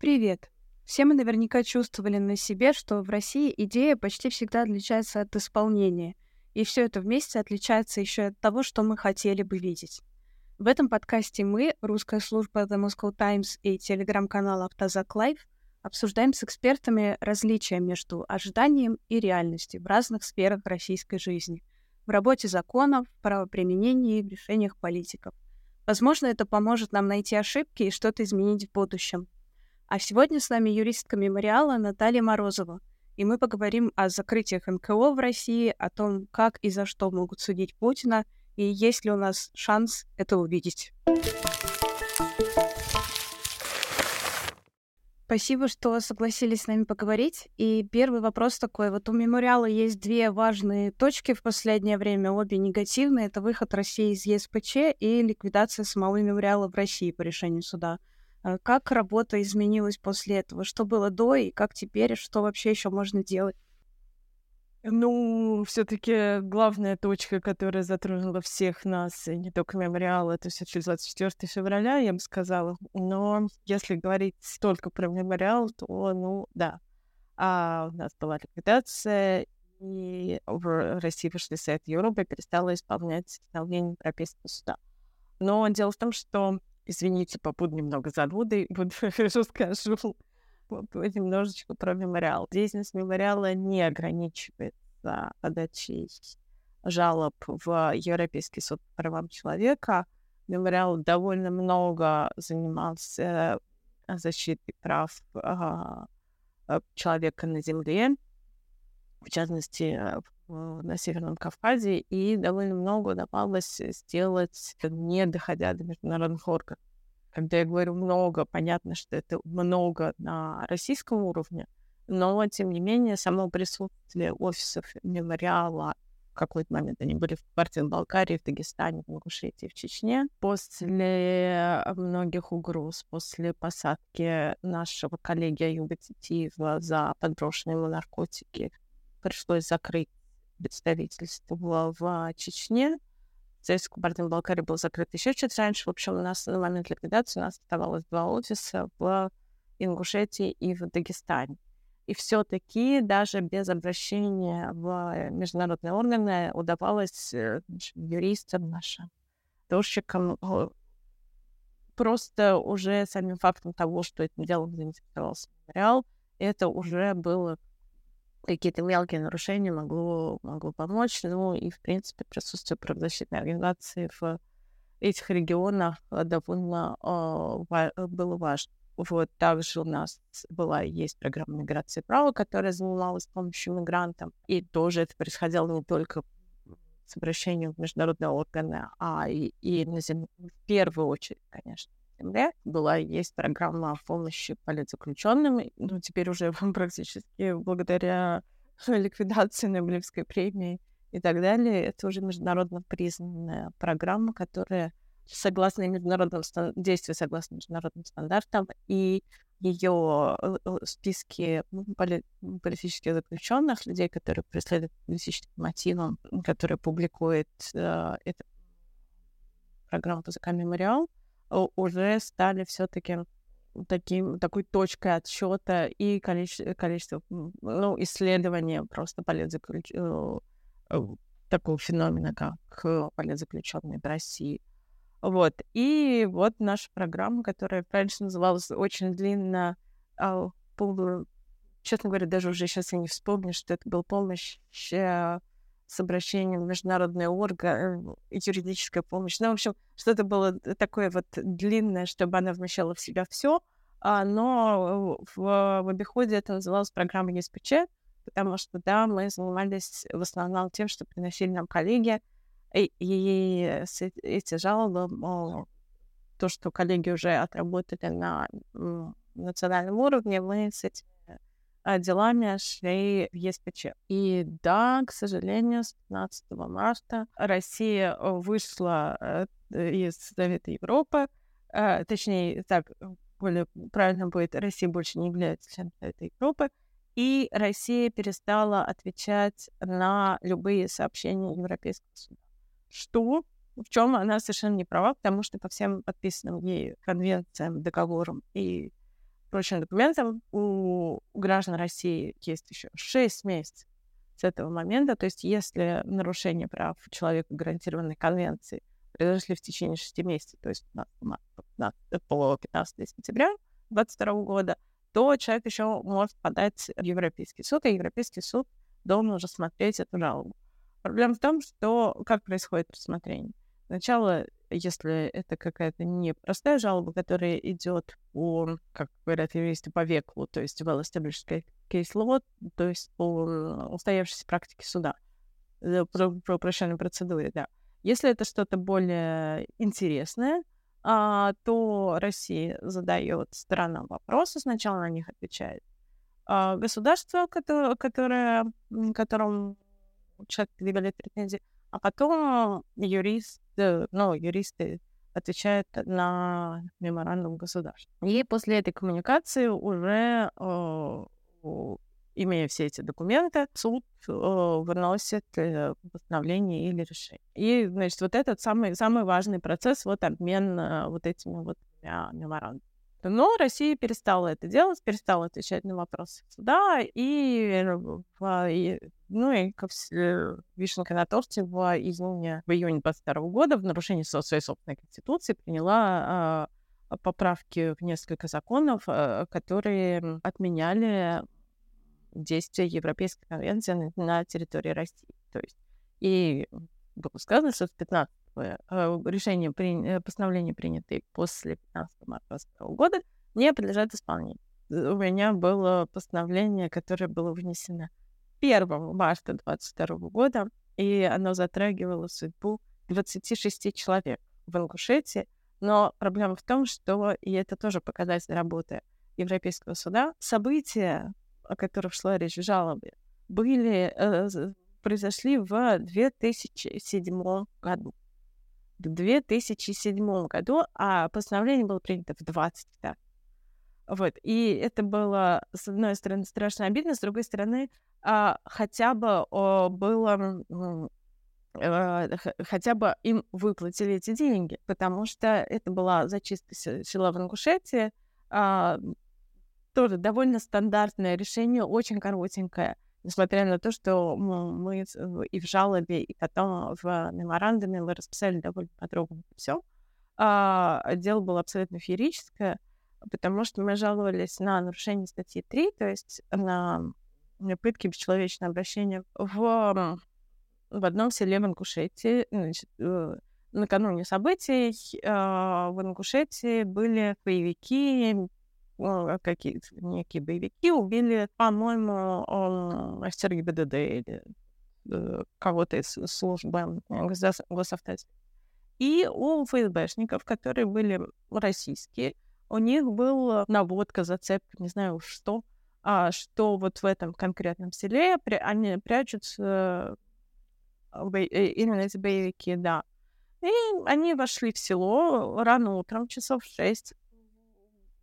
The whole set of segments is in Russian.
Привет! Все мы наверняка чувствовали на себе, что в России идея почти всегда отличается от исполнения, и все это вместе отличается еще от того, что мы хотели бы видеть. В этом подкасте мы, русская служба The Moscow Times и телеграм-канал Автозак Лайв, обсуждаем с экспертами различия между ожиданием и реальностью в разных сферах российской жизни, в работе законов, правоприменении и в решениях политиков. Возможно, это поможет нам найти ошибки и что-то изменить в будущем — а сегодня с нами юристка мемориала Наталья Морозова. И мы поговорим о закрытиях НКО в России, о том, как и за что могут судить Путина, и есть ли у нас шанс это увидеть. Спасибо, что согласились с нами поговорить. И первый вопрос такой. Вот у мемориала есть две важные точки в последнее время, обе негативные. Это выход России из ЕСПЧ и ликвидация самого мемориала в России по решению суда. А как работа изменилась после этого? Что было до и как теперь? Что вообще еще можно делать? Ну, все-таки главная точка, которая затронула всех нас, и не только мемориал, это все-таки 24 февраля, я бы сказала. Но если говорить только про мемориал, то, ну, да. А у нас была ликвидация, и в России вышли Совет Европы перестала исполнять постановление Европейского суда. Но дело в том, что Извините, побуду немного занудой, вот расскажу немножечко про мемориал. Деятельность мемориала не ограничивается подачей жалоб в Европейский суд по правам человека. Мемориал довольно много занимался защитой прав а, человека на земле, в частности, на Северном Кавказе, и довольно много удавалось сделать, не доходя до международных органов. Когда я говорю много, понятно, что это много на российском уровне, но, тем не менее, само присутствие офисов мемориала в какой-то момент они были в Кабардино-Балкарии, в Дагестане, в Ингушетии, в Чечне. После многих угроз, после посадки нашего коллеги Аюба Титиева за подброшенные наркотики, пришлось закрыть представительство в Чечне. Здесь в Кабардино-Балкарии был закрыт еще чуть раньше. В общем, у нас на момент ликвидации у нас оставалось два офиса в Ингушетии и в Дагестане. И все-таки даже без обращения в международные органы удавалось э, юристам, нашим дорщикам э, просто уже самим фактом того, что этим делом заинтересовался мемориал, это уже было какие-то мелкие нарушения могло, могло помочь. Ну и, в принципе, присутствие правозащитной организации в этих регионах э, довольно э, было важно. Вот также у нас была есть программа миграции права, которая занималась помощью мигрантам. И тоже это происходило не только с обращением в международные органы, а и, и на земле, в первую очередь, конечно земле. Была есть программа помощи политзаключенным. Ну, теперь уже практически благодаря ликвидации Нобелевской премии и так далее. Это уже международно признанная программа, которая согласно международным действия согласно международным стандартам и ее списки поли политических заключенных, людей, которые преследуют политическим мотивом, которые публикует э, эта программа по языкам мемориал, уже стали все-таки таким, такой точкой отсчета и количество, количество ну, исследования просто политзаключ... Э, э, такого феномена, как политзаключенные в России. Вот. И вот наша программа, которая раньше называлась очень длинно, а, честно говоря, даже уже сейчас я не вспомню, что это была помощь э, с обращением в международные органы, э, юридическая помощь. Ну, в общем, что-то было такое вот длинное, чтобы она вмещала в себя все, а, но в, в обиходе это называлось программа ЕСПЧ, потому что, да, мы занимались в основном тем, что приносили нам коллеги, и, и эти жалобы, то, что коллеги уже отработали на национальном уровне, мы с этим а, делами шли в ЕСПЧ. И да, к сожалению, с 15 марта Россия э, вышла э, из Совета Европы, э, точнее, так более правильно будет, Россия больше не является членом Совета Европы, и Россия перестала отвечать на любые сообщения Европейского суда. Что в чем она совершенно не права, потому что по всем подписанным ей конвенциям, договорам и прочим документам у граждан России есть еще 6 месяцев с этого момента. То есть если нарушение прав человека, гарантированной конвенции, произошли в течение 6 месяцев, то есть по 15 сентября 2022 года, то человек еще может подать в Европейский суд, и Европейский суд должен уже смотреть эту жалобу. Проблема в том, что как происходит рассмотрение. Сначала, если это какая-то непростая жалоба, которая идет по, как говорят юристы, по веку, то есть well established case law, то есть по устоявшейся практике суда, э, про, про упрощенной процедуре, да. Если это что-то более интересное, а, то Россия задает сторонам вопросы, сначала на них отвечает а, государство, которое, которое, которому человек предъявляет претензии, а потом юрист, ну, юристы отвечают на меморандум государства. И после этой коммуникации уже, э, имея все эти документы, суд э, выносит э, постановление или решение. И, значит, вот этот самый, самый важный процесс, вот обмен э, вот этими вот меморандумами. Но Россия перестала это делать, перестала отвечать на вопросы суда, и, и ну и как э, вишенка на торте в июне, в июне 22 года в нарушении своей собственной конституции приняла э, поправки в несколько законов, э, которые отменяли действия Европейской конвенции на, на территории России. То есть и было сказано, что с 15 Э, решения, при, постановления, принятые после 15 марта 2022 года, не подлежат исполнению. У меня было постановление, которое было вынесено 1 марта 2022 года, и оно затрагивало судьбу 26 человек в Ингушетии. Но проблема в том, что, и это тоже показатель работы Европейского суда, события, о которых шла речь в жалобе, были, э, произошли в 2007 году в 2007 году, а постановление было принято в 22. Вот. И это было, с одной стороны, страшно обидно, с другой стороны, а, хотя бы было а, хотя бы им выплатили эти деньги, потому что это была зачистка села в Ингушетии, а, тоже довольно стандартное решение, очень коротенькое несмотря на то, что мы и в жалобе, и потом в меморандуме мы расписали довольно подробно все. А, дело было абсолютно феерическое, потому что мы жаловались на нарушение статьи 3, то есть на пытки бесчеловечное обращение в, в одном селе в Ингушетии. Значит, э, накануне событий э, в Ингушетии были боевики, какие-то некие боевики убили, по-моему, мастер ГИБДД или э, кого-то из службы госавтоинспекции. И у ФСБшников, которые были российские, у них был наводка, зацепка, не знаю что, а, что вот в этом конкретном селе при, они прячутся э, именно эти боевики, да. И они вошли в село рано утром, часов шесть,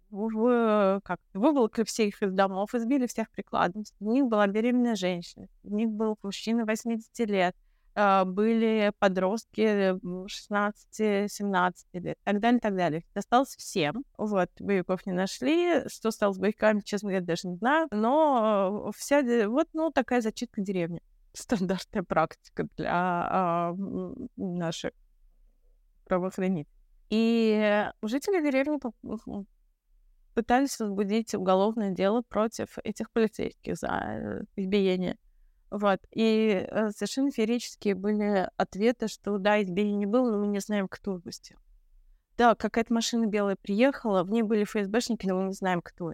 в, как, выволокли всех из домов, избили всех прикладом. В них была беременная женщина, в них был мужчина 80 лет, а, были подростки 16-17 лет, так далее, так далее. Досталось всем. Вот, боевиков не нашли. Что стало с боевиками, честно говоря, даже не знаю. Но вся, вот, ну, такая зачистка деревни. Стандартная практика для а, наших правоохранителей. И жители деревни пытались возбудить уголовное дело против этих полицейских за э, избиение. Вот. И э, совершенно феерические были ответы, что да, избиения не было, но мы не знаем, кто выпустил. Да, какая-то машина белая приехала, в ней были ФСБшники, но мы не знаем, кто.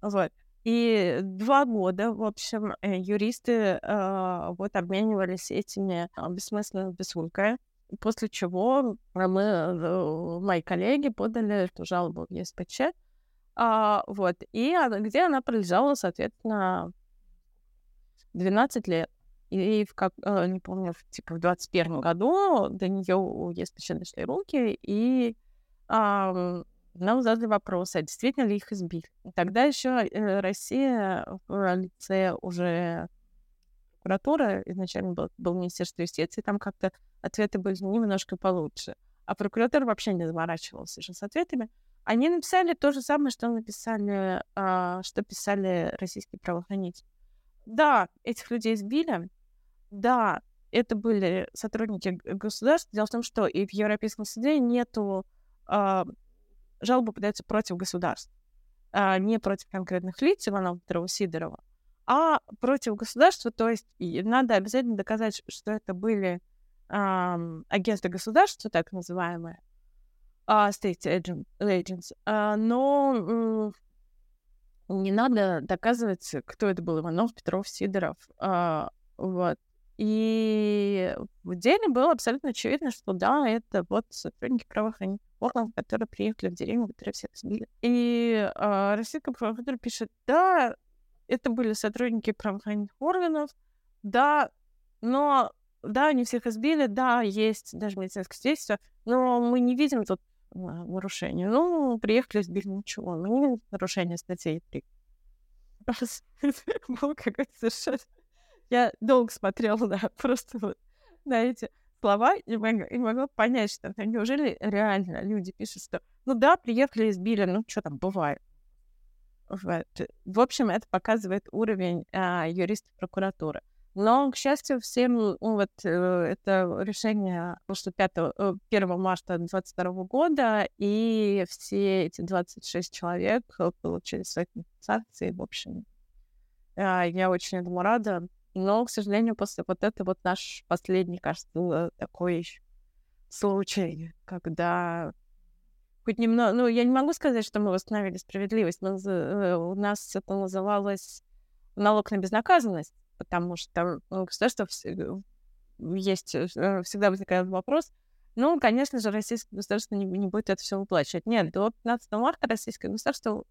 Вот. И два года, в общем, э, юристы э, вот обменивались этими бессмысленными бессулькой, после чего мы, мои коллеги подали эту жалобу в ЕСПЧ, а, вот. И она, где она пролежала, соответственно, 12 лет. И в как, э, не помню, в, типа в 21 году до нее ЕСПЧ дошли руки, и а, нам задали вопрос, а действительно ли их избили. Тогда еще э, Россия в лице уже прокуратуры, изначально был, был Министерство юстиции, там как-то ответы были немножко получше. А прокуратура вообще не заморачивался же с ответами. Они написали то же самое, что написали, а, что писали российские правоохранители. Да, этих людей сбили. Да, это были сотрудники государства. Дело в том, что и в Европейском суде нету а, жалобы подаются против государств, а не против конкретных лиц Иванова Петрова Сидорова, а против государства, то есть надо обязательно доказать, что это были э, агенты государства, так называемые, uh, state agent, agents, uh, но не надо доказывать, кто это был, Иванов, Петров, Сидоров, uh, вот. И в деле было абсолютно очевидно, что да, это вот сотрудники правоохранительных органов, которые приехали в деревню, которые всех сбили. И э, российская прокуратура пишет, да, это были сотрудники правоохранительных органов, да, но да, они всех избили, да, есть даже медицинское свидетельство, но мы не видим тут нарушения. Ну, приехали, сбили, ничего. Видим нарушения статьи 3. Был какой-то. Я долго смотрела, да, просто вот на эти слова и могла, и могла понять, что ну, неужели реально люди пишут, что ну да, приехали, избили, ну что там бывает. Вот. В общем, это показывает уровень а, юристов прокуратуры. Но, к счастью, всем ну, вот э, это решение вышло 5, 1 марта 2022 года, и все эти 26 человек получили свои компенсации. В общем, э, я очень этому рада. Но, к сожалению, после вот это вот наш последний, кажется, такой случай, когда хоть немного... Ну, я не могу сказать, что мы восстановили справедливость, но э, у нас это называлось налог на безнаказанность, потому что ну, государство есть, э, всегда возникает вопрос, ну, конечно же, российское государство не, не будет это все выплачивать. Нет, до 15 марта российское государство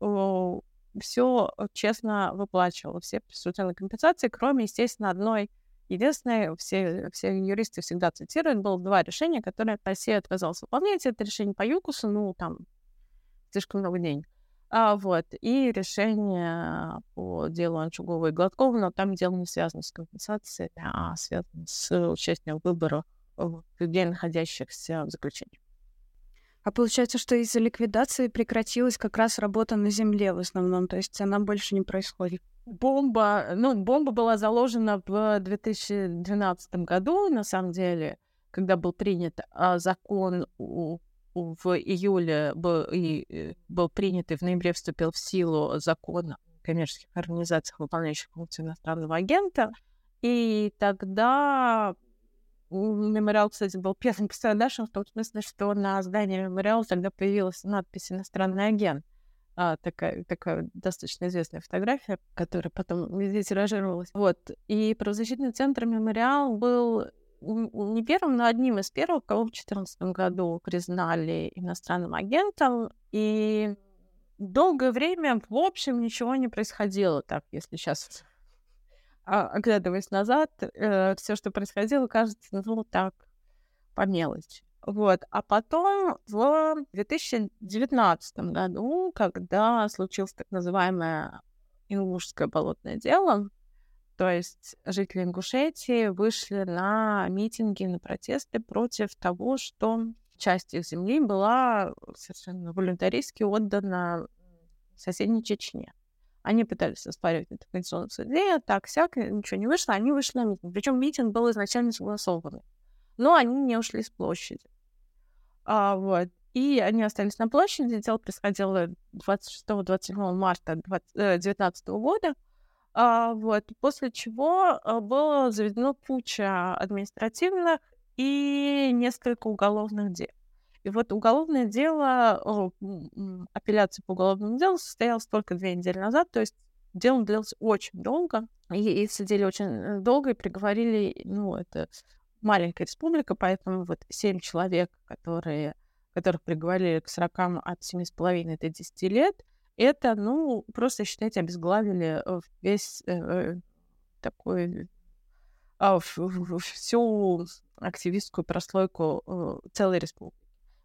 все честно выплачивала, все присутственные компенсации, кроме, естественно, одной единственной, все, все юристы всегда цитируют, было два решения, которые Россия отказалась выполнять. Это решение по ЮКУСу, ну, там, слишком много денег. А, вот, и решение по делу Анчугова и Гладкова, но там дело не связано с компенсацией, а связано с участием в выборах людей, находящихся в заключении. А получается, что из-за ликвидации прекратилась как раз работа на Земле в основном, то есть она больше не происходит. Бомба, ну, бомба была заложена в 2012 году, на самом деле, когда был принят а, закон у, в июле был, и, э, был принят и в ноябре вступил в силу закон о коммерческих организациях, выполняющих функцию иностранного агента. И тогда Мемориал, кстати, был первым пострадавшим в том смысле, что на здании мемориала тогда появилась надпись «Иностранный агент». А, такая, такая достаточно известная фотография, которая потом везде тиражировалась. Вот. И правозащитный центр «Мемориал» был не первым, но одним из первых, кого в 2014 году признали иностранным агентом. И долгое время, в общем, ничего не происходило так, если сейчас а, оглядываясь назад, э, все, что происходило, кажется, ну, так, по мелочи. Вот. А потом в 2019 году, когда случилось так называемое ингушское болотное дело, то есть жители Ингушетии вышли на митинги, на протесты против того, что часть их земли была совершенно волюнтаристски отдана соседней Чечне. Они пытались оспаривать это в Конституционном суде, так, сяк, ничего не вышло, они вышли на митинг. Причем митинг был изначально согласованный. Но они не ушли с площади. А, вот. И они остались на площади. Дело происходило 26-27 марта 2019 э, года. А, вот. После чего э, было заведено куча административных и несколько уголовных дел. И вот уголовное дело, апелляция по уголовному делу состоялась только две недели назад, то есть дело длилось очень долго, и, и сидели очень э, долго и приговорили, ну, это маленькая республика, поэтому вот семь человек, которые, которых приговорили к срокам от семи с половиной до десяти лет, это, ну, просто, считайте, обезглавили э, весь э, такой э, всю активистскую прослойку э, целой республики.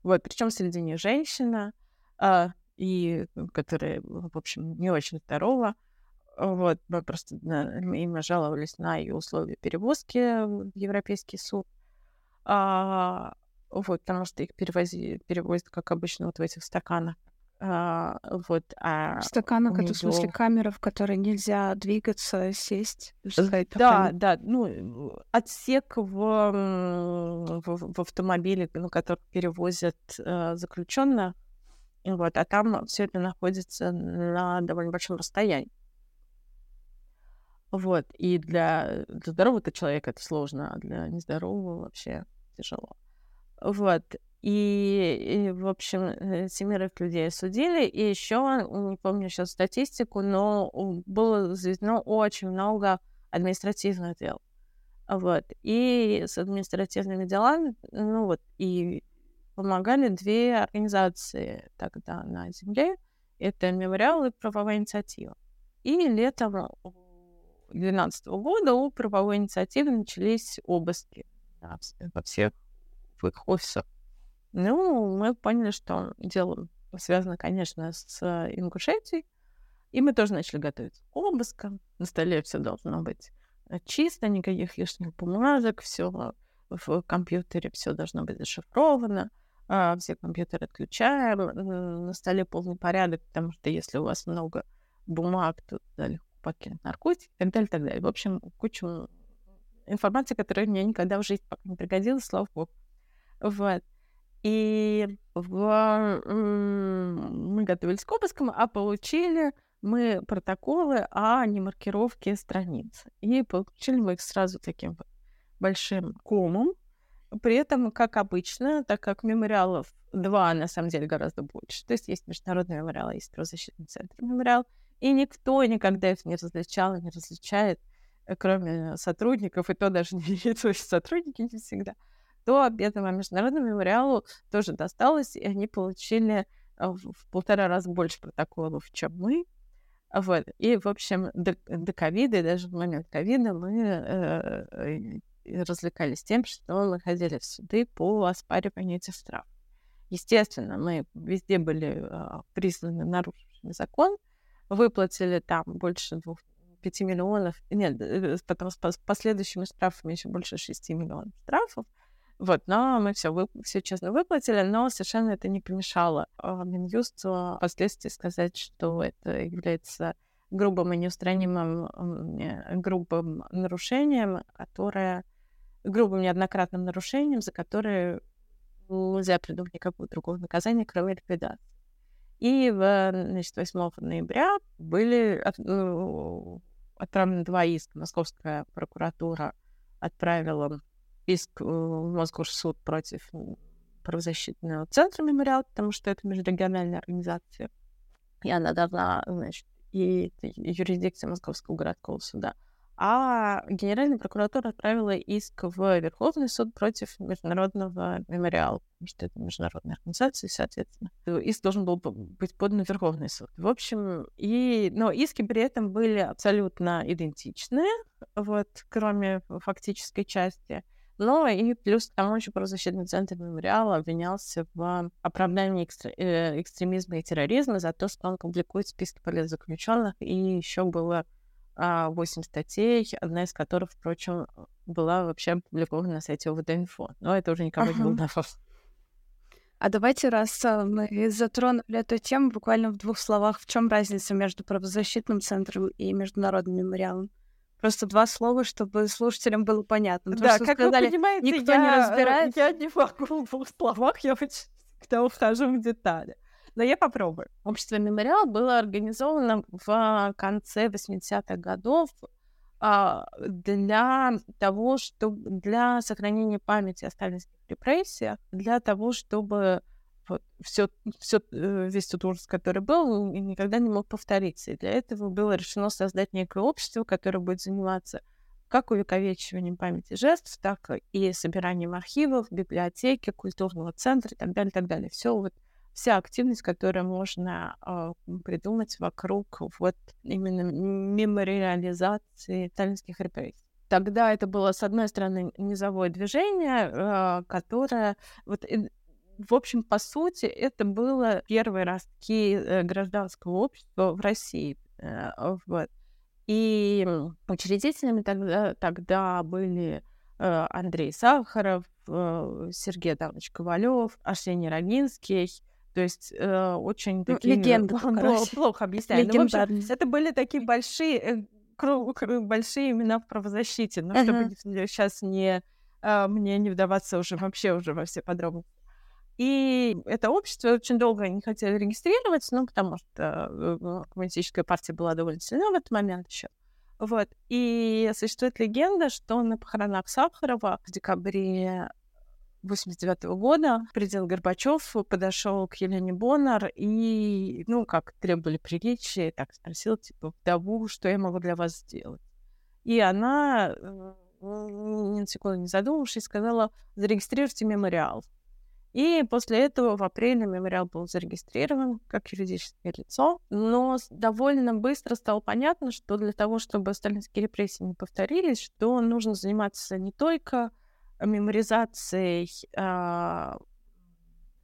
Вот, причем среди них женщина, э, и которая, в общем, не очень здорова. Вот, мы просто на, им жаловались на ее условия перевозки в Европейский суд. А, вот, потому что их перевози, перевозят, как обычно, вот в этих стаканах, А, вот, а Стаканок это в смысле камера, в которой нельзя двигаться, сесть, сказать, Да, охранник. да, ну, отсек в, в, в автомобиле, ну, который перевозят э, заключенных, вот, а там все это находится на довольно большом расстоянии. Вот, и для, для здорового человека это сложно, а для нездорового вообще тяжело. Вот. И, и, в общем, э, семерых людей осудили. И еще, не помню сейчас статистику, но было заведено очень много административных дел. Вот. И с административными делами, ну вот, и помогали две организации тогда на Земле. Это Мемориал и Правовая инициатива. И летом 2012 года у правовой инициативы начались обыски во всех в их офисах. Ну, мы поняли, что дело связано, конечно, с э, Ингушетией. И мы тоже начали готовиться к обыскам. На столе все должно быть э, чисто, никаких лишних бумажек, все в компьютере, все должно быть зашифровано. а, Все компьютеры отключаем. На столе полный порядок, потому что если у вас много бумаг, то легко покинуть наркотики и так далее, так далее. В общем, кучу информации, которая мне никогда в жизни пока не пригодилась, слава богу. Вот. И в, мы готовились к обыскам, а получили мы протоколы, а не маркировки страниц. И получили мы их сразу таким большим комом. При этом, как обычно, так как мемориалов два, на самом деле, гораздо больше. То есть есть международный мемориал, есть правозащитный центр мемориал. И никто никогда их не различал и не различает, э, кроме сотрудников, и то даже не сотрудники не всегда то бедному международному мемориалу тоже досталось, и они получили э, в полтора раза больше протоколов, чем мы. Вот. И, в общем, до, до ковида, и даже в момент ковида мы э, э, развлекались тем, что мы ходили в суды по оспариванию этих штрафов. Естественно, мы везде были э, признаны нарушившими закон, выплатили там больше двух 5 миллионов, нет, э, потом с пос- последующими штрафами еще больше 6 миллионов штрафов. Вот, но мы все, все честно выплатили, но совершенно это не помешало а, Минюсту впоследствии сказать, что это является грубым и неустранимым э, грубым нарушением, которое грубым неоднократным нарушением, за которое нельзя придумать никакого другого наказания, кроме ликвидации. И в, значит, 8 ноября были от- ну, отправлены два иска. Московская прокуратура отправила иск э, в Мосгорсуд против правозащитного центра «Мемориал», потому что это межрегиональная организация, и она должна, значит, и юрисдикция Московского городского суда. А Генеральная прокуратура отправила иск в Верховный суд против Международного мемориала, потому что это международная организация, соответственно. Иск должен был быть подан в Верховный суд. В общем, и, но иски при этом были абсолютно идентичные, вот, кроме фактической части. Но и плюс к тому еще правозащитный центр мемориала обвинялся в оправдании экстре- э, экстремизма и терроризма за то, что он публикует списки политзаключенных, и еще было а, 8 статей, одна из которых, впрочем, была вообще опубликована на сайте ОВД-инфо. Но это уже никого не Ага. волновало. А давайте, раз а, мы затронули эту тему, буквально в двух словах, в чем разница между правозащитным центром и международным мемориалом? Просто два слова, чтобы слушателям было понятно. Потому Да, что как сказали, вы понимаете, никто я, не э, разбирается. Я не могу в двух словах, я всегда ухожу в детали. Но я попробую. Общество «Мемориал» было организовано в конце 80-х годов а, для того, чтобы для сохранения памяти о сталинских репрессиях, для того, чтобы вот, все, все, весь тот ужас, который был, никогда не мог повториться. И для этого было решено создать некое общество, которое будет заниматься как увековечиванием памяти жертв, так и собиранием архивов, библиотеки, культурного центра и так далее, так далее. Все вот вся активность, которую можно а, придумать вокруг вот именно мемориализации сталинских репрессий. Тогда это было, с одной стороны, низовое движение, а, которое вот и- в общем, по сути, это было первые ростки э, гражданского общества в России. Э, Вот. И учредителями тогда, тогда были э, Андрей Сахаров, Сергей Адамович Ковалев, Арсений Рогинский, То есть э, очень Ну, такие... легенда, плохо, короче. плохо объясняю. Ну, в общем, это были такие большие, э, кру- кру- большие имена в правозащите, но чтобы Ага. сейчас не мне не вдаваться уже вообще уже во все подробности. И это общество очень долго не хотели регистрировать, ну, потому что э, коммунистическая партия была довольно сильна в этот момент еще. Вот. И существует легенда, что на похоронах Сахарова в декабре 89 года президент Горбачев подошел к Елене Боннер и, ну, как требовали приличия, так спросил, типа, вдову, что я могу для вас сделать. И она, э, ни на секунду не задумавшись, сказала, зарегистрируйте мемориал. И после этого в апреле мемориал был зарегистрирован как юридическое лицо, но довольно быстро стало понятно, что для того, чтобы сталинские репрессии не повторились, что нужно заниматься не только меморизацией а,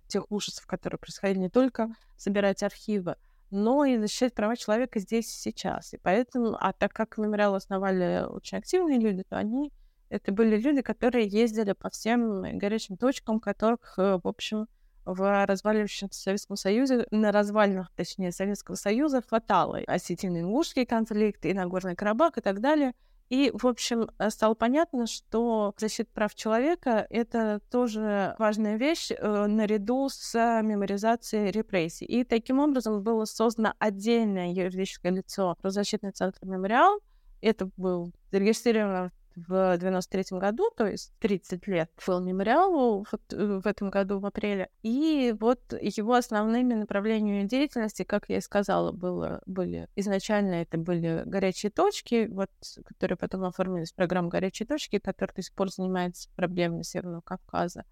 тех ужасов, которые происходили, не только собирать архивы, но и защищать права человека здесь и сейчас. И поэтому, а так как мемориал основали очень активные люди, то они это были люди, которые ездили по всем горячим точкам, которых, э, в общем, в разваливающемся Советском Союзе, на развалинах, точнее, Советского Союза хватало. Осетино-ингушский конфликт, и Нагорный Карабах, и так далее. И, в общем, э, стало понятно, что защита прав человека — это тоже важная вещь э, наряду с меморизацией репрессий. И таким образом было создано отдельное юридическое лицо «Правозащитный центр «Мемориал». Это был зарегистрировано в 93 году, то есть 30 лет был мемориалу э, в этом году, в апреле. И вот его основными направлениями деятельности, как я и сказала, было, были изначально это были горячие точки, вот, которые потом оформились в программу «Горячие точки», которая до сих пор занимается проблемами Северного Кавказа.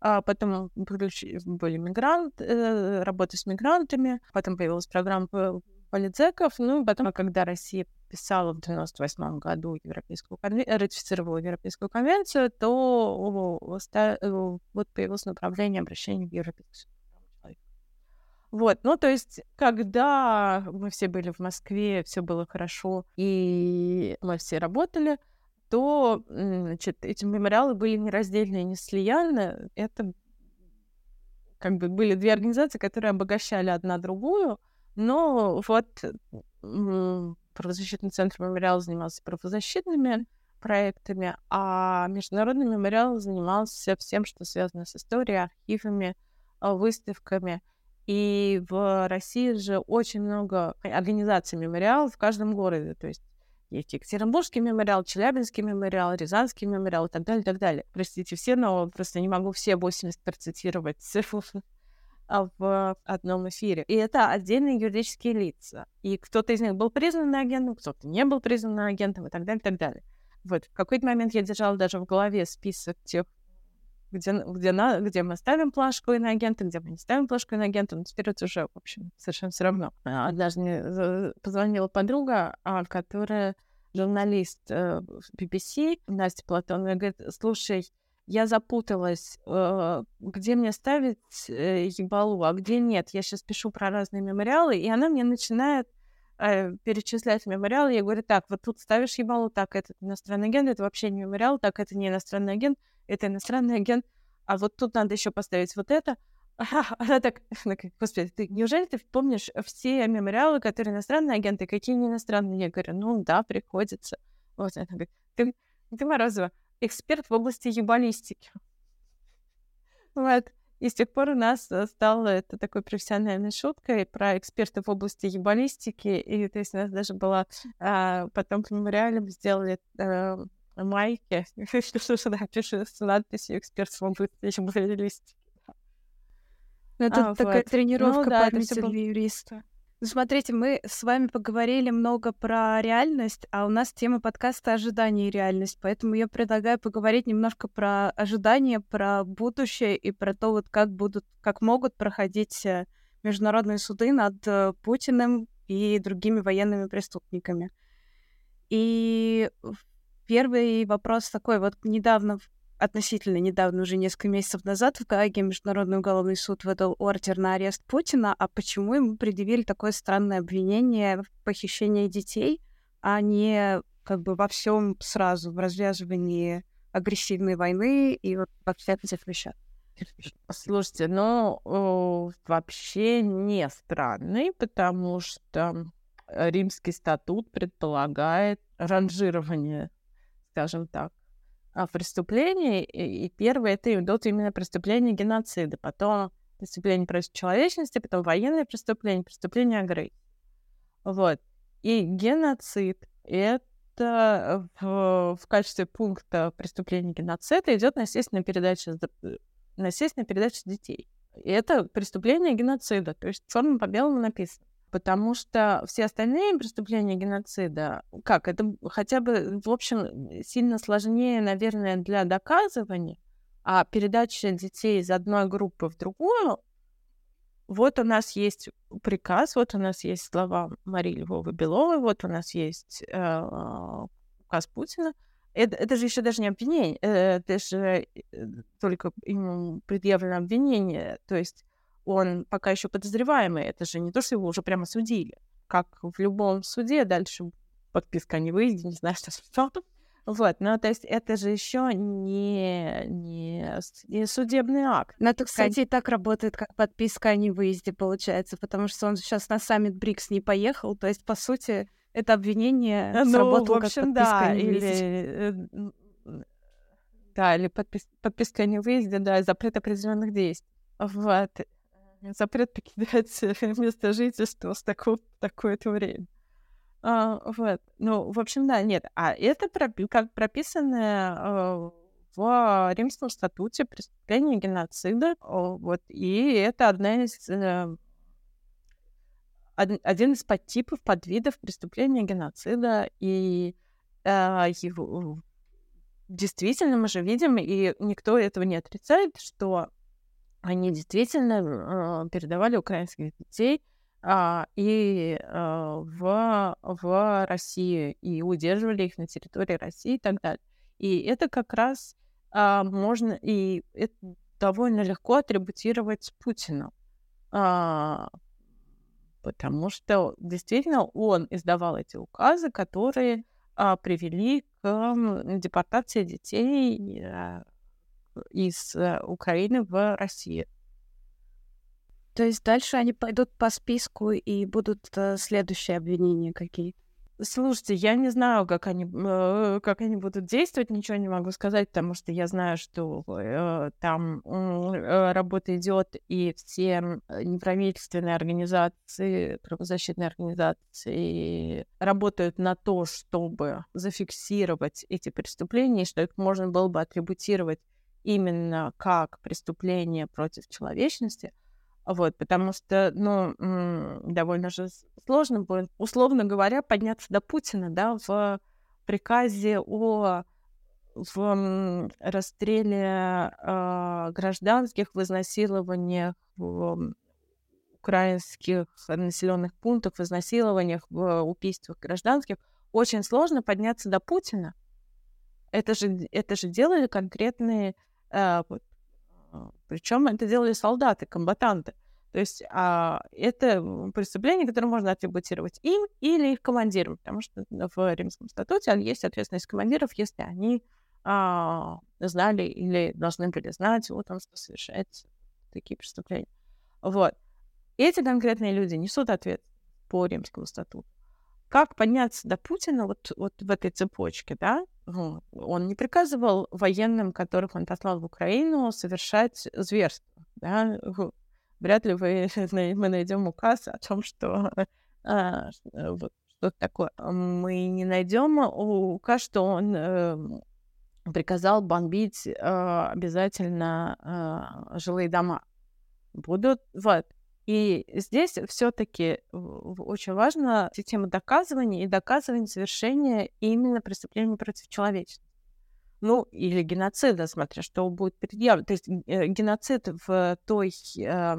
А потом были мигрант, э, работа с мигрантами, потом появилась программа по- политзеков, ну и потом, когда Россия писала в 98 году Европейскую конве- ратифицировала Европейскую конвенцию, то э, вот появилось направление обращения в Европейский суд. Вот, ну то есть, когда мы все были в Москве, все было хорошо, и мы все работали, то значит, эти мемориалы были нераздельны и не слиянны. Это как бы были две организации, которые обогащали одна другую, но вот правозащитный центр мемориал занимался правозащитными проектами, а международный мемориал занимался всем, что связано с историей, архивами, а, выставками. И в России же очень много организаций мемориалов в каждом городе. То есть есть Екатеринбургский мемориал, Челябинский мемориал, Рязанский мемориал и так далее, и так далее. Простите все, но просто не могу все 80 процитировать а, в одном эфире. И это отдельные юридические лица. И кто-то из них был признан агентом, кто-то не был признан агентом и так далее, и так далее. Вот. В какой-то момент я держала даже в голове список тех, где, где, на, где мы ставим плашку иноагента, где мы не ставим плашку иноагента, но теперь это уже, в общем, совершенно все равно. А, Однажды мне э, позвонила подруга, а, которая журналист э, BBC, Настя Платонова, и говорит, слушай, я запуталась, э, где мне ставить э, ебалу, а где нет. Я сейчас пишу про разные мемориалы, и она мне начинает э, перечислять мемориалы. Я говорю, так, вот тут ставишь ебалу, так, это иностранный агент, это вообще не мемориал, так, это не иностранный агент, это иностранный агент, а вот тут надо еще поставить вот это. Она так, господи, ты, неужели ты помнишь все мемориалы, которые иностранные агенты, какие не иностранные? Я говорю, ну да, приходится. Вот она говорит, ты, ты Морозова, эксперт в области ебалистики. Вот. И с тех пор у нас э, стало это такой профессиональной шуткой про экспертов в области ебалистики. И то есть у нас даже была а, потом к мемориалам сделали а, майки, с надписью «Эксперт в области ебалистики». Ну, Это А, такая вот. тренировка Ну да, памяти для юриста. Ну, смотрите, мы с вами поговорили много про реальность, а у нас тема подкаста «Ожидание и реальность», поэтому я предлагаю поговорить немножко про ожидания, про будущее и про то, вот как будут, как могут проходить э, международные суды над э, Путиным и другими военными преступниками. И первый вопрос такой. Вот недавно, относительно недавно, уже несколько месяцев назад в Гааге Международный уголовный суд выдал ордер на арест Путина. А почему ему предъявили такое странное обвинение в похищении детей, а не как бы во всем сразу, в развязывании агрессивной войны и вот во всех этих вещах? Слушайте, ну, вообще не странный, потому что римский статут предполагает ранжирование, скажем так, преступлений. И первое это идут именно преступления геноцида, потом преступления против человечности, потом военные преступления, преступления агрессии. Вот. И геноцид — это в, в качестве пункта преступления геноцида идет насильственная передача, насильственная передача детей. И это преступление геноцида, то есть черным по белому написано. Потому что все остальные преступления геноцида, как, это хотя бы, в общем, сильно сложнее, наверное, для доказывания, а передача детей из одной группы в другую, вот у нас есть приказ, вот у нас есть слова Марии Львовой Беловой, вот у нас есть э, указ Путина. Это, это же еще даже не обвинение, э, это же э, только ему предъявлено обвинение. То есть он пока еще подозреваемый, это же не то, что его уже прямо судили. Как в любом суде, дальше подписка не выйдет, не знаю, что что. Вот, ну, то есть это же еще не, не, не судебный акт. Ну, это, кстати, и так работает, как подписка о невыезде, получается, потому что он сейчас на саммит БРИКС не поехал, то есть, по сути, это обвинение ну, сработало в общем, как подписка да, о невыезде. Или, э, да, или подпис, подписка о невыезде, да, запрет определенных действий. Вот. Запрет покидать место жительства с такого, такое-то время. А, вот. Ну, в общем, да, нет. А это пропи- как прописано э, в Римском статуте преступления геноцида. Вот. И это одна из э, один из подтипов, подвидов преступления геноцида. И э, его, действительно мы же видим, и никто этого не отрицает, что они действительно э, передавали украинских детей а, и а, в, в Россию, и удерживали их на территории России и так далее. И это как раз а, можно, и это довольно легко атрибутировать Путину, а, потому что действительно он издавал эти указы, которые а, привели к депортации детей а, из а, Украины в Россию. То есть дальше они пойдут по списку и будут э, следующие обвинения какие-то? Слушайте, я не знаю, как они, э, как они будут действовать, ничего не могу сказать, потому что я знаю, что э, там э, работа идет, и все неправительственные организации, правозащитные организации работают на то, чтобы зафиксировать эти преступления, что их можно было бы атрибутировать именно как преступление против человечности — вот, потому что, ну, довольно же сложно будет, условно говоря, подняться до Путина, да, в приказе о в расстреле э, гражданских, в изнасилованиях в украинских населенных пунктах, в изнасилованиях, в убийствах гражданских, очень сложно подняться до Путина. Это же, это же делали конкретные э, а, Причем это делали солдаты, комбатанты. То есть а, это преступление, которое можно атрибутировать им или их командирам, потому что в Римском статуте есть ответственность командиров, если они а, знали или должны были знать, вот он совершает такие преступления. Вот. Эти конкретные люди несут ответ по Римскому статуту. Как подняться до Путина вот, вот в этой цепочке, да? Он не приказывал военным, которых он послал в Украину, совершать зверство. Да? Вряд ли вы, мы найдем указ о том, что а, вот, что такое. Мы не найдем указ, что он э, приказал бомбить э, обязательно э, жилые дома. Будут вот. И здесь все-таки очень важна система доказывания и доказывания совершения именно преступлений против человечества. Ну, или геноцида, смотря что будет предъявлено. То есть э, геноцид в той э,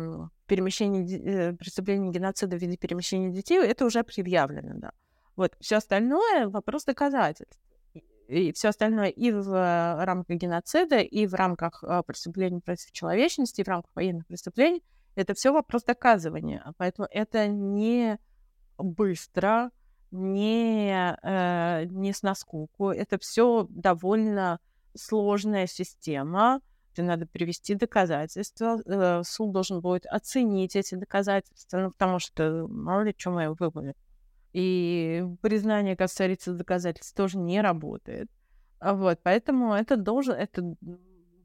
перемещении, э, преступлении геноцида в виде перемещения детей, это уже предъявлено, да. Вот, все остальное — вопрос доказательств. И все остальное и в рамках геноцида, и в рамках э, преступлений против человечности, и в рамках военных преступлений — это все вопрос доказывания. Поэтому это не быстро, не, э, не с наскуку. Это все довольно сложная система. это надо привести доказательства, э, суд должен будет оценить эти доказательства, ну, потому что мало ли что мы выбрали. И признание касается доказательств тоже не работает. А вот, поэтому это должен, это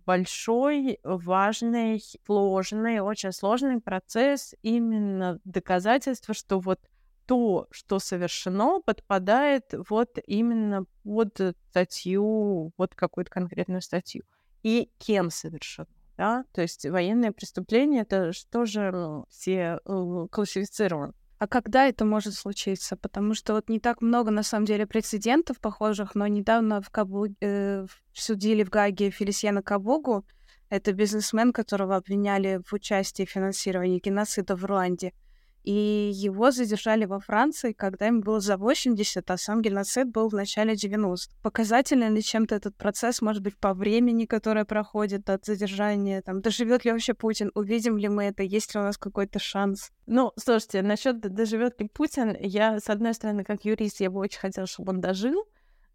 большой, важный, сложный, очень сложный процесс именно доказательства, что вот то, что совершено, подпадает вот именно под статью, вот какую-то конкретную статью. И кем совершено. Да? То есть военное преступление это же ну, все э, классифицировано. А когда это может случиться? Потому что вот не так много, на самом деле, прецедентов похожих, но недавно в Кабу... э, судили в Гаге Фелисьяна Кабугу. Это бизнесмен, которого обвиняли в участии в финансировании геноцида в Руанде и его задержали во Франции, когда ему было за 80, а сам геноцид был в начале 90. Показателен ли чем-то этот процесс, может быть, по времени, которое проходит от задержания, там, доживет ли вообще Путин, увидим ли мы это, есть ли у нас какой-то шанс? Ну, слушайте, насчет доживет ли Путин, я, с одной стороны, как юрист, я бы очень хотела, чтобы он дожил,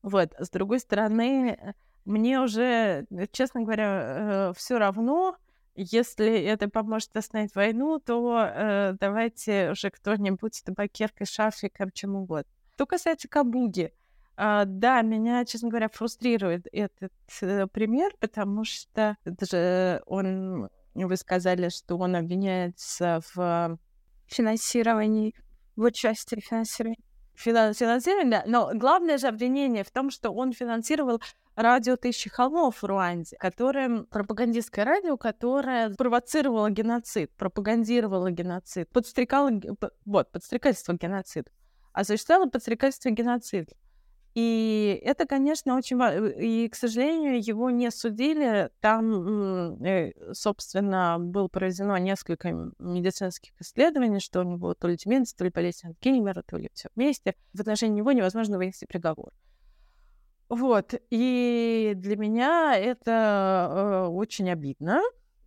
вот, с другой стороны, мне уже, честно говоря, э, все равно, если это поможет остановить войну, то э, давайте уже кто-нибудь табакеркой, шарфиком, чем угодно. Что касается Кабуги, э, да, меня, честно говоря, фрустрирует этот э, пример, потому что это же он, вы сказали, что он обвиняется в финансировании, в участии в финансировании. Финансирование, да. Но главное же обвинение в том, что он финансировал радио «Тысячи холмов» в Руанде, которое пропагандистское радио, которое провоцировало геноцид, пропагандировало геноцид, подстрекало, вот, подстрекательство геноцида, осуществляло подстрекательство геноцида. И это, конечно, очень важно. И, к сожалению, его не судили. Там, э, собственно, было проведено несколько медицинских исследований, что у него то ли деменция, то ли болезнь Альцгеймера, то ли все вместе. В отношении него невозможно вынести приговор. Вот, и для меня это э, очень обидно.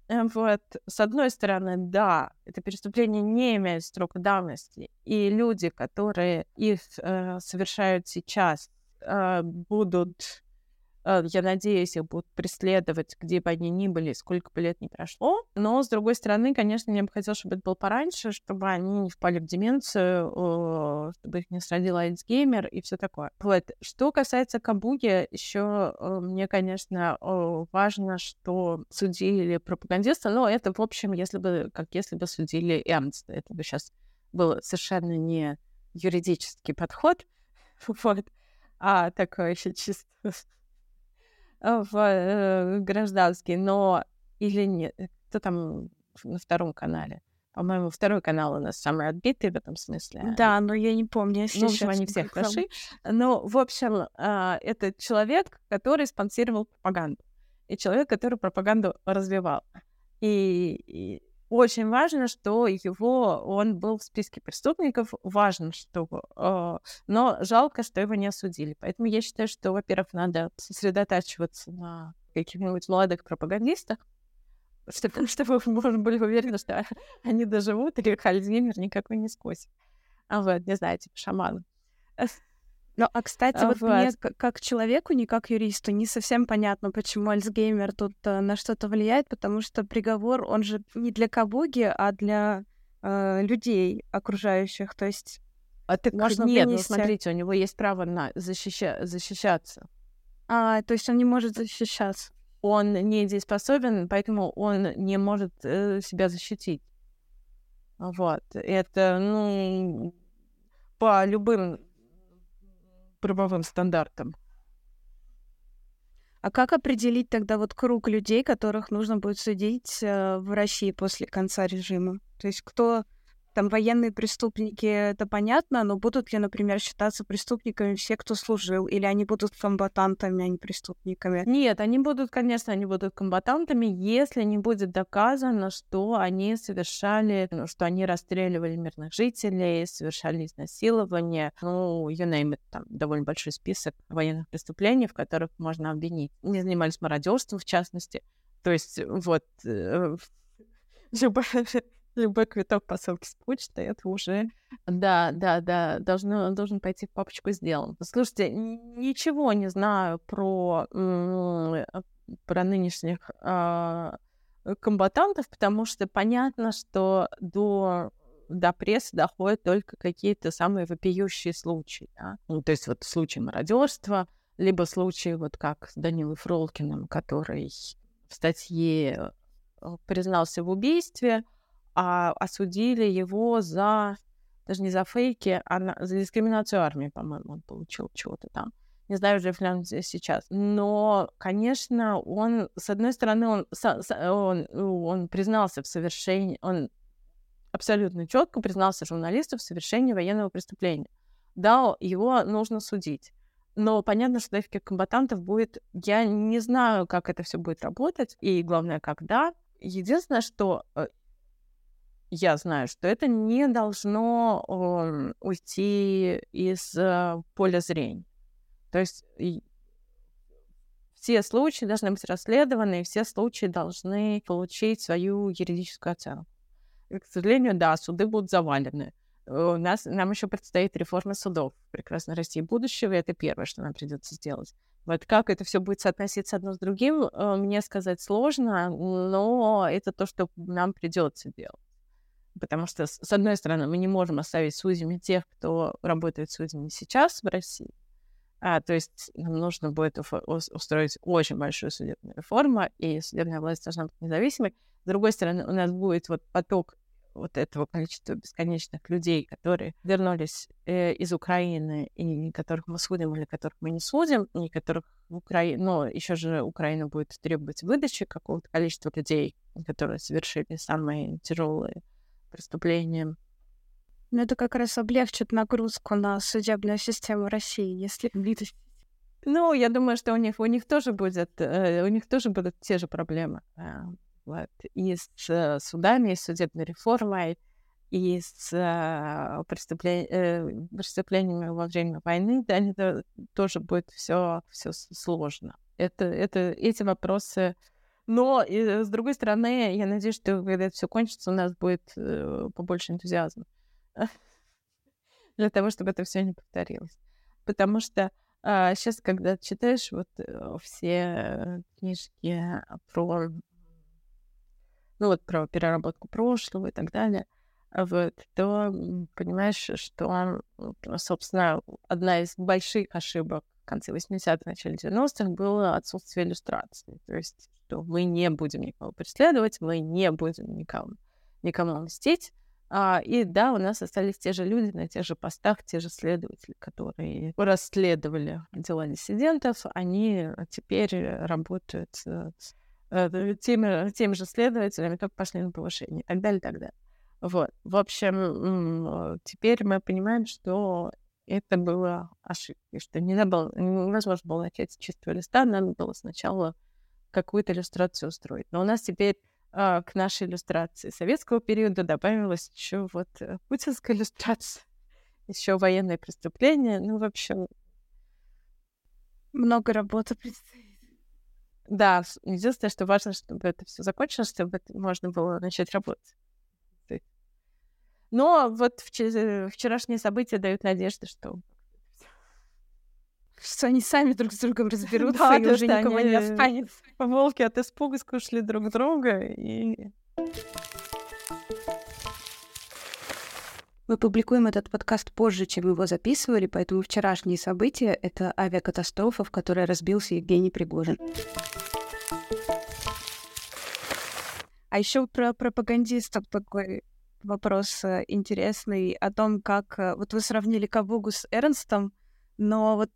Э, вот, с одной стороны, да, это преступление не имеет срока давности, и люди, которые их э, совершают сейчас, э, будут я надеюсь, их будут преследовать, где бы они ни были, сколько бы лет ни прошло. Но, с другой стороны, конечно, мне бы хотелось, чтобы это было пораньше, чтобы они не впали в деменцию, чтобы их не сродил Альцгеймер и все такое. Вот. Что касается Кабуги, еще э, мне, конечно, важно, что судили пропагандиста, но это, в общем, если бы, как если бы судили Эмста. Это бы сейчас был совершенно не юридический подход, вот, а такой еще чисто Э, в э, гражданский, но или нет, э, кто там на втором канале? По-моему, второй канал у нас самый отбитый в этом смысле. Да, но я не помню, если Ну, в общем, они все хороши. Но, в общем, это человек, который спонсировал пропаганду. И человек, который пропаганду развивал. И, и очень важно, что его, он был в списке преступников, важно, что... Э, но жалко, что его не осудили. Поэтому я считаю, что, во-первых, надо сосредотачиваться на каких-нибудь молодых пропагандистах, чтобы, чтобы мы были уверены, что они доживут, или Альцгеймер никакой не скосит. А вот, не знаю, типа шаман. Ну, а, кстати, а, вот, вот мне как человеку, не как юристу, не совсем понятно, почему Альцгеймер тут э, на что-то влияет, потому что приговор, он же не для Кабуги, а для э, людей окружающих, то есть а так можно нет, вынести... ну смотрите, у него есть право на защища... защищаться. А, то есть он не может защищаться. Он не дееспособен, поэтому он не может э, себя защитить. Вот. Это, ну, по любым правовым стандартам. А как определить тогда вот круг людей, которых нужно будет судить э, в России после конца режима? То есть кто там военные преступники, это понятно, но будут ли, например, считаться преступниками все, кто служил, или они будут комбатантами, а не преступниками? Нет, они будут, конечно, они будут комбатантами, если не будет доказано, что они совершали, ну, что они расстреливали мирных жителей, совершали изнасилование, ну, you name it, там довольно большой список военных преступлений, в которых можно обвинить. Не занимались мародерством, в частности. То есть вот э, любой квиток посылки с почты, это уже, да, да, да, должно, должен пойти в папочку сделан. Слушайте, ничего не знаю про про нынешних э, комбатантов, потому что понятно, что до до прессы доходят только какие-то самые вопиющие случаи. Да? Ну, то есть вот случай мародерства, либо случай вот как с Данилой Фролкиным, который в статье э, признался в убийстве, а осудили его за даже не за фейки, а на, за дискриминацию армии, по-моему, он получил чего-то там. Не знаю, уже он сейчас. Но, конечно, он, с одной стороны, он, он, он признался в совершении, он абсолютно четко признался журналисту в совершении военного преступления. Да, его нужно судить. Но понятно, что этих комбатантов будет... Я не знаю, как это все будет работать, и главное, когда. Единственное, что э, я знаю, что это не должно э, уйти из э, поля зрения. То есть все случаи должны быть расследованы, и все случаи должны получить свою юридическую оценку. И, к сожалению, да, суды будут завалены. У нас, нам еще предстоит реформа судов в прекрасной России будущего, и это первое, что нам придется сделать. Вот как это все будет соотноситься одно с другим, э, мне сказать сложно, но это то, что нам придется делать. Потому что, с одной стороны, мы не можем оставить судьями тех, кто работает судьями сейчас в России, а, то есть нам нужно будет устроить очень большую судебную реформу, и судебная власть должна быть независимой. С другой стороны, у нас будет вот поток вот этого количества бесконечных людей, которые вернулись э, из Украины, и которых мы судим или которых мы не судим, и которых в Украине, но еще же Украина будет требовать выдачи какого-то количества людей, которые совершили самые тяжелые преступления. Но это как раз облегчит нагрузку на судебную систему России, если ну, я думаю, что у них у них тоже будет э, у них тоже будут те же проблемы. Э, вот, и с э, судами, и с судебной реформой, и с э, э, преступлениями во время войны, да, это тоже будет все все сложно. Это, это, эти вопросы... Но, и, с другой стороны, я надеюсь, что когда это все кончится, у нас будет э, побольше энтузиазма для того, чтобы это все не повторилось. Потому что а, сейчас, когда читаешь вот э, все книжки про ну вот про переработку прошлого и так далее, вот, то понимаешь, что, собственно, одна из больших ошибок конце 80-х, начале 90-х было отсутствие иллюстрации. То есть, что мы не будем никого преследовать, мы не будем никому, никому мстить. А, и да, у нас остались те же люди на тех же постах, те же следователи, которые расследовали дела диссидентов, они теперь работают Э, теми, теми же следователями, только пошли на повышение и так далее, и так далее. Вот. В общем, теперь мы понимаем, что это было ошибкой, что не было, невозможно было начать с чистого листа, надо было сначала какую-то иллюстрацию устроить. Но у нас теперь а, к нашей иллюстрации советского периода добавилась еще вот э, путинская иллюстрация, еще военные преступления. Ну, в общем... Много работы предстоит. Да, единственное, что важно, чтобы это все закончилось, чтобы можно было начать работать. Но вот вчерашние события дают надежду, что что они сами друг с другом разберутся, да, и уже никого не останется. Волки от испуга скушали друг друга, и... Мы публикуем этот подкаст позже, чем его записывали, поэтому вчерашние события — это авиакатастрофа, в которой разбился Евгений Пригожин. А еще про пропагандистов такой вопрос э, интересный о том, как... Э, вот вы сравнили Кабугу с Эрнстом, но вот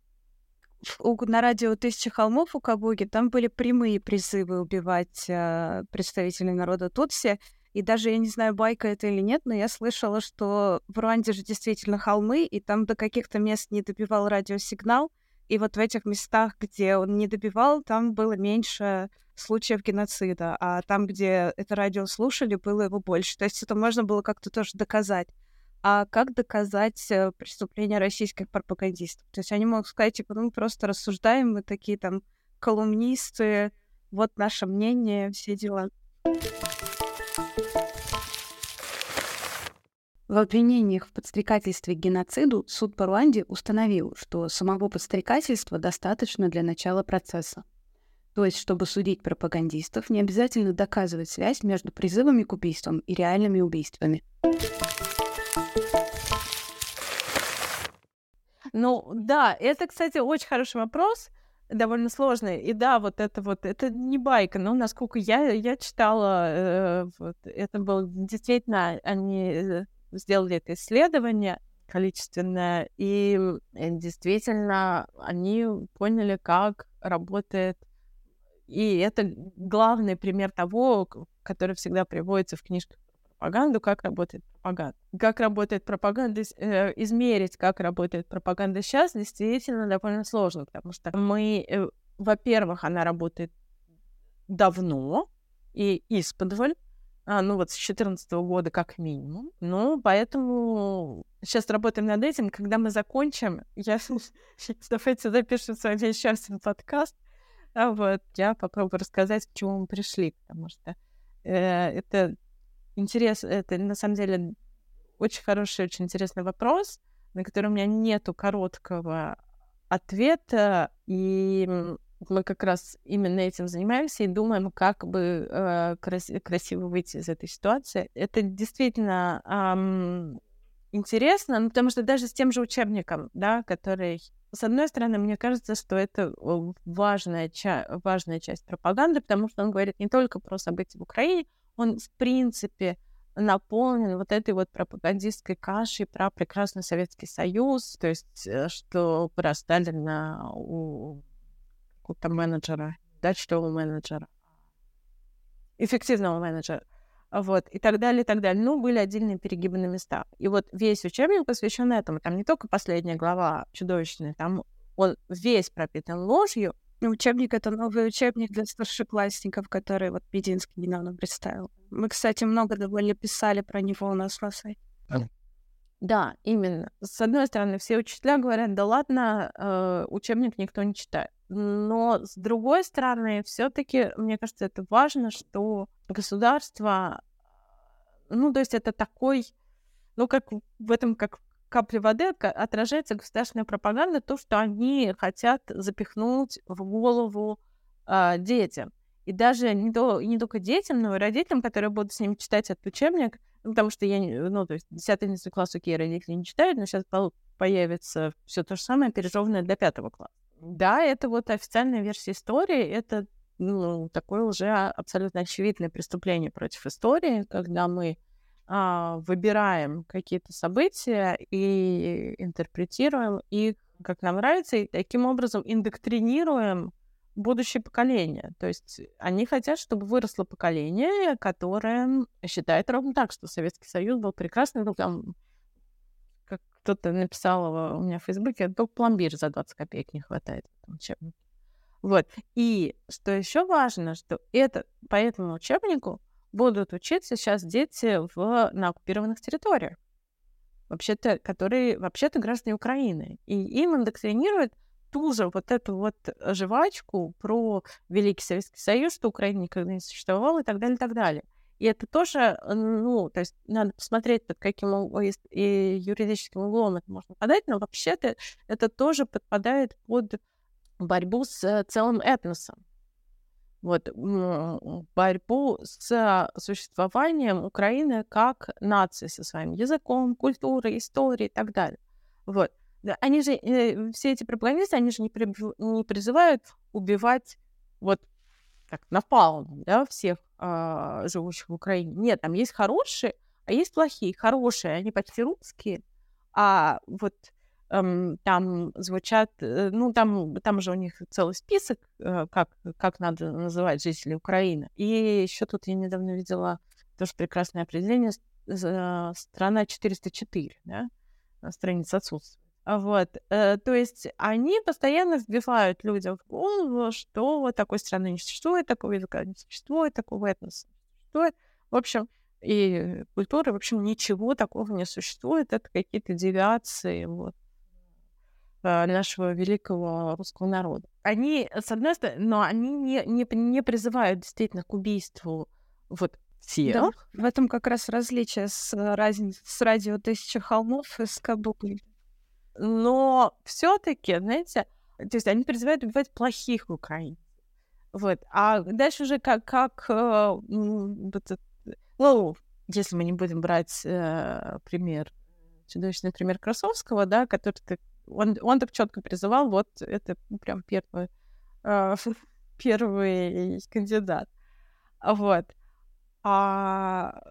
на радио «Тысяча холмов» у Кабуги там были прямые призывы убивать э, представителей народа Тутси. И даже, я не знаю, байка это или нет, но я слышала, что в Руанде же действительно холмы, и там до каких-то мест не добивал радиосигнал. И вот в этих местах, где он не добивал, там было меньше случаев геноцида, а там, где это радио слушали, было его больше. То есть это можно было как-то тоже доказать. А как доказать э, преступления российских пропагандистов? То есть они могут сказать, типа, ну, мы просто рассуждаем, мы такие там колумнисты, вот наше мнение, все дела. В обвинениях в подстрекательстве к геноциду суд по Руанде установил, что самого подстрекательства достаточно для начала процесса. То есть, чтобы судить пропагандистов, не обязательно доказывать связь между призывами к убийствам и реальными убийствами. Ну да, это, кстати, очень хороший вопрос, довольно сложный. И да, вот это вот, это не байка, но насколько я, я читала, э, вот, это было действительно, они э, сделали это исследование количественное, и действительно они поняли, как работает и это главный пример того, который всегда приводится в книжках пропаганду, как работает пропаганда. Как работает пропаганда, э, измерить, как работает пропаганда сейчас, действительно довольно сложно, потому что мы, э, во-первых, она работает давно и исподволь, а, ну вот с 2014 года как минимум. Ну, поэтому сейчас работаем над этим. Когда мы закончим, я давайте запишем с вами еще один подкаст. Вот я попробую рассказать, к чему мы пришли, потому что э, это интересно, это на самом деле очень хороший, очень интересный вопрос, на который у меня нету короткого ответа, и мы как раз именно этим занимаемся и думаем, как бы э, крас- красиво выйти из этой ситуации. Это действительно эм, интересно, ну, потому что даже с тем же учебником, да, который, с одной стороны, мне кажется, что это важная, ча- важная часть пропаганды, потому что он говорит не только про события в Украине, он, в принципе, наполнен вот этой вот пропагандистской кашей про прекрасный Советский Союз, то есть э, что про Сталина у какого-то менеджера, дачного менеджера, эффективного менеджера, вот, и так далее, и так далее. Ну, были отдельные перегибы на местах. И вот весь учебник посвящен этому. Там не только последняя глава чудовищная, там он весь пропитан ложью, Учебник — это новый учебник для старшеклассников, который вот Бединский недавно представил. Мы, кстати, много довольно писали про него у нас на сайте. Да, именно. С одной стороны, все учителя говорят, да ладно, э, учебник никто не читает. Но с другой стороны, все-таки, мне кажется, это важно, что государство, ну, то есть это такой, ну, как в этом, как капли воды отражается государственная пропаганда, то, что они хотят запихнуть в голову э, детям. И даже не, то, не только детям, но и родителям, которые будут с ними читать этот учебник, ну, потому что я, ну, то есть 10-11 класс, окей, родители не читают, но сейчас появится все то же самое, пережеванное для пятого класса. Да, это вот официальная версия истории, это ну, такое уже абсолютно очевидное преступление против истории, когда мы а, выбираем какие-то события и интерпретируем их, как нам нравится, и таким образом индоктринируем будущее поколение. То есть они хотят, чтобы выросло поколение, которое считает ровно так, что Советский Союз был прекрасный, ну, там, как кто-то написал у меня в Фейсбуке, только пломбир за 20 копеек не хватает в учебнике. Вот. И что еще важно, что это по этому учебнику будут учиться сейчас дети в, на оккупированных территориях, вообще-то, которые вообще-то граждане Украины. И им индоктринируют ту же вот эту вот жвачку про Великий Советский Союз, что Украина никогда не существовала и так далее, и так далее. И это тоже, ну, то есть надо посмотреть, под каким и юридическим углом это можно подать, но вообще-то это тоже подпадает под борьбу с целым этносом вот, борьбу с существованием Украины как нации со своим языком, культурой, историей и так далее. Вот. Они же, э, все эти пропагандисты, они же не, при, не призывают убивать вот так, напалм, да, всех э, живущих в Украине. Нет, там есть хорошие, а есть плохие. Хорошие, они почти русские, а вот там звучат, э, ну, там, там же у них целый список, э, как, как надо называть жителей Украины. И еще тут я недавно видела тоже прекрасное определение э, страна 404, да, страница отсутствует. Вот, э, то есть они постоянно вбивают людям в голову, что вот такой страны не существует, такого языка не существует, такого этноса не существует. В общем, и культуры, в общем, ничего такого не существует, это какие-то девиации, вот, Э, нашего великого русского народа. Они, с одной стороны, но они не, не, не призывают действительно к убийству вот всех. Да, в этом как раз различие с, э, с радио «Тысяча холмов» и с Кабулой. Но все таки знаете, то есть они призывают убивать плохих украинцев. Вот. А дальше уже как, как э, ну, если мы не будем брать э, пример, чудовищный пример Красовского, да, который ты, он, он так четко призывал, вот это прям первый, э, первый кандидат. Вот. А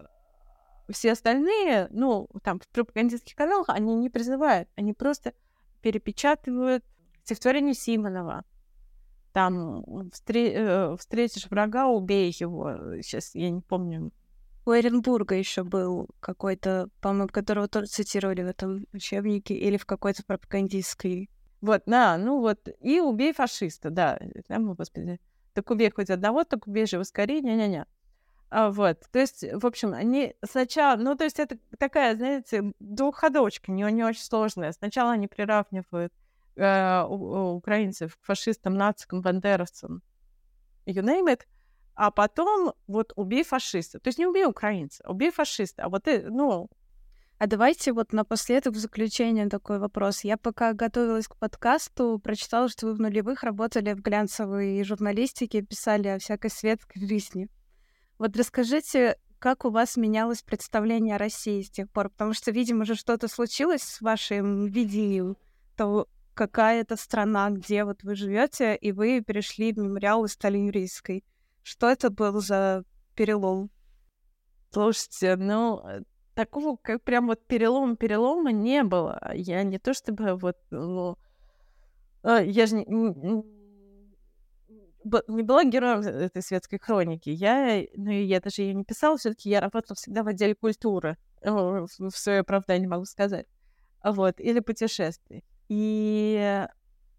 все остальные, ну, там, в пропагандистских каналах, они не призывают, они просто перепечатывают стихотворение Симонова. Там встре- э, встретишь врага, убей его. Сейчас я не помню. У Оренбурга еще был какой-то, по-моему, которого тоже цитировали в этом учебнике или в какой-то пропагандистской. Вот, да, ну вот, и убей фашиста, да. Там, господи, так убей хоть одного, так убей же ускорение, не-не. А, вот, то есть, в общем, они сначала, ну, то есть это такая, знаете, двухходочка, не, не очень сложная. Сначала они приравнивают э, у, у украинцев к фашистам, нацикам, бандеровцам, you name it, а потом вот убей фашиста. То есть не убей украинца, а убей фашиста. А вот ты, ну... А давайте вот напоследок в заключение такой вопрос. Я пока готовилась к подкасту, прочитала, что вы в нулевых работали в глянцевой журналистике, писали о всякой светской жизни. Вот расскажите, как у вас менялось представление о России с тех пор? Потому что, видимо, же что-то случилось с вашим видением того, какая это страна, где вот вы живете, и вы перешли в мемориал и стали юристской. Что это был за перелом? Слушайте, ну, э, такого, как прям вот перелома-перелома не было. Я не то чтобы вот, ну, э, я же не, не была героем э, этой светской хроники. Я, ну, я даже ее не писала, все таки я работала всегда в отделе культуры. В свое оправдание могу сказать. Вот, или путешествий. И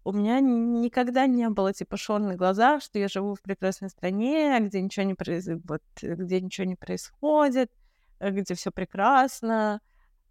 у меня никогда не было типа шон на глазах, что я живу в прекрасной стране, где ничего не, произ... вот, где ничего не происходит, э, где все прекрасно.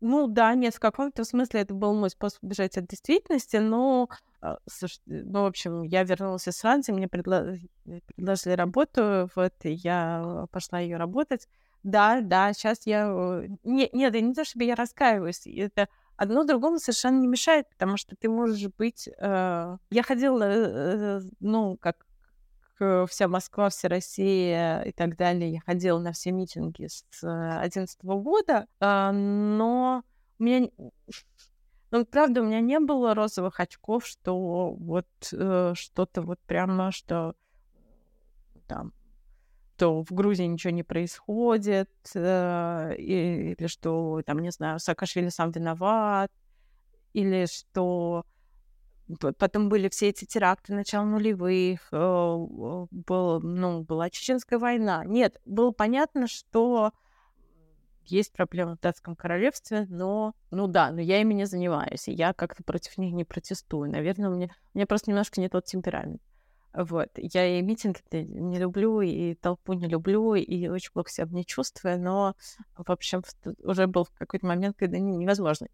Ну да, нет, в каком-то смысле это был мой способ бежать от действительности, но, а, ну, в общем, я вернулась из Франции, мне предло... предложили работу, вот, я пошла ее работать. Да, да, сейчас я... Э, нет, нет, не то, чтобы я раскаиваюсь, это одно другому совершенно не мешает, потому что ты можешь быть... Э, я ходила, э, ну, как вся Москва, вся Россия и так далее. Я ходила на все митинги с 2011 года, э, но у меня... Ну, правда, у меня не было розовых очков, что вот э, что-то вот прямо, что там что в Грузии ничего не происходит, э, или что, там, не знаю, Саакашвили сам виноват, или что потом были все эти теракты начала нулевых, э, был, ну, была Чеченская война. Нет, было понятно, что есть проблемы в датском королевстве, но, ну да, но я ими не занимаюсь, и я как-то против них не протестую. Наверное, у меня, у меня просто немножко не тот темперамент. Вот. Я и митинг не люблю, и толпу не люблю, и очень плохо себя не чувствую, но, в общем, уже был какой-то момент, когда невозможно.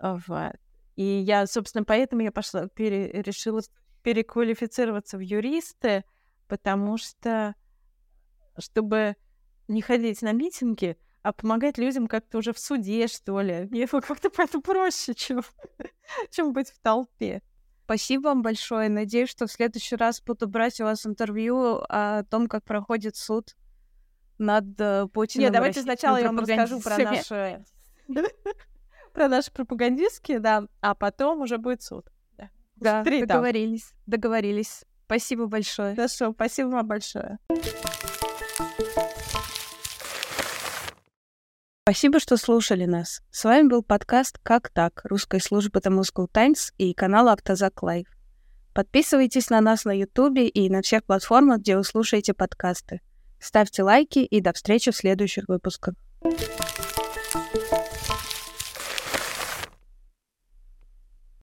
Вот. И я, собственно, поэтому я пошла, пере, решила переквалифицироваться в юристы, потому что, чтобы не ходить на митинги, а помогать людям как-то уже в суде, что ли. Мне как-то это проще, чем, чем быть в толпе. Спасибо вам большое. Надеюсь, что в следующий раз буду брать у вас интервью о том, как проходит суд над э, Путиным. Нет, давайте сначала я вам расскажу про наши про наши пропагандистские, да, а потом уже будет суд. Да, договорились, договорились. Спасибо большое. Хорошо, спасибо вам большое. Спасибо, что слушали нас. С вами был подкаст «Как так?» русской службы The Moscow Times и канала Автозак Лайв. Подписывайтесь на нас на Ютубе и на всех платформах, где вы слушаете подкасты. Ставьте лайки и до встречи в следующих выпусках.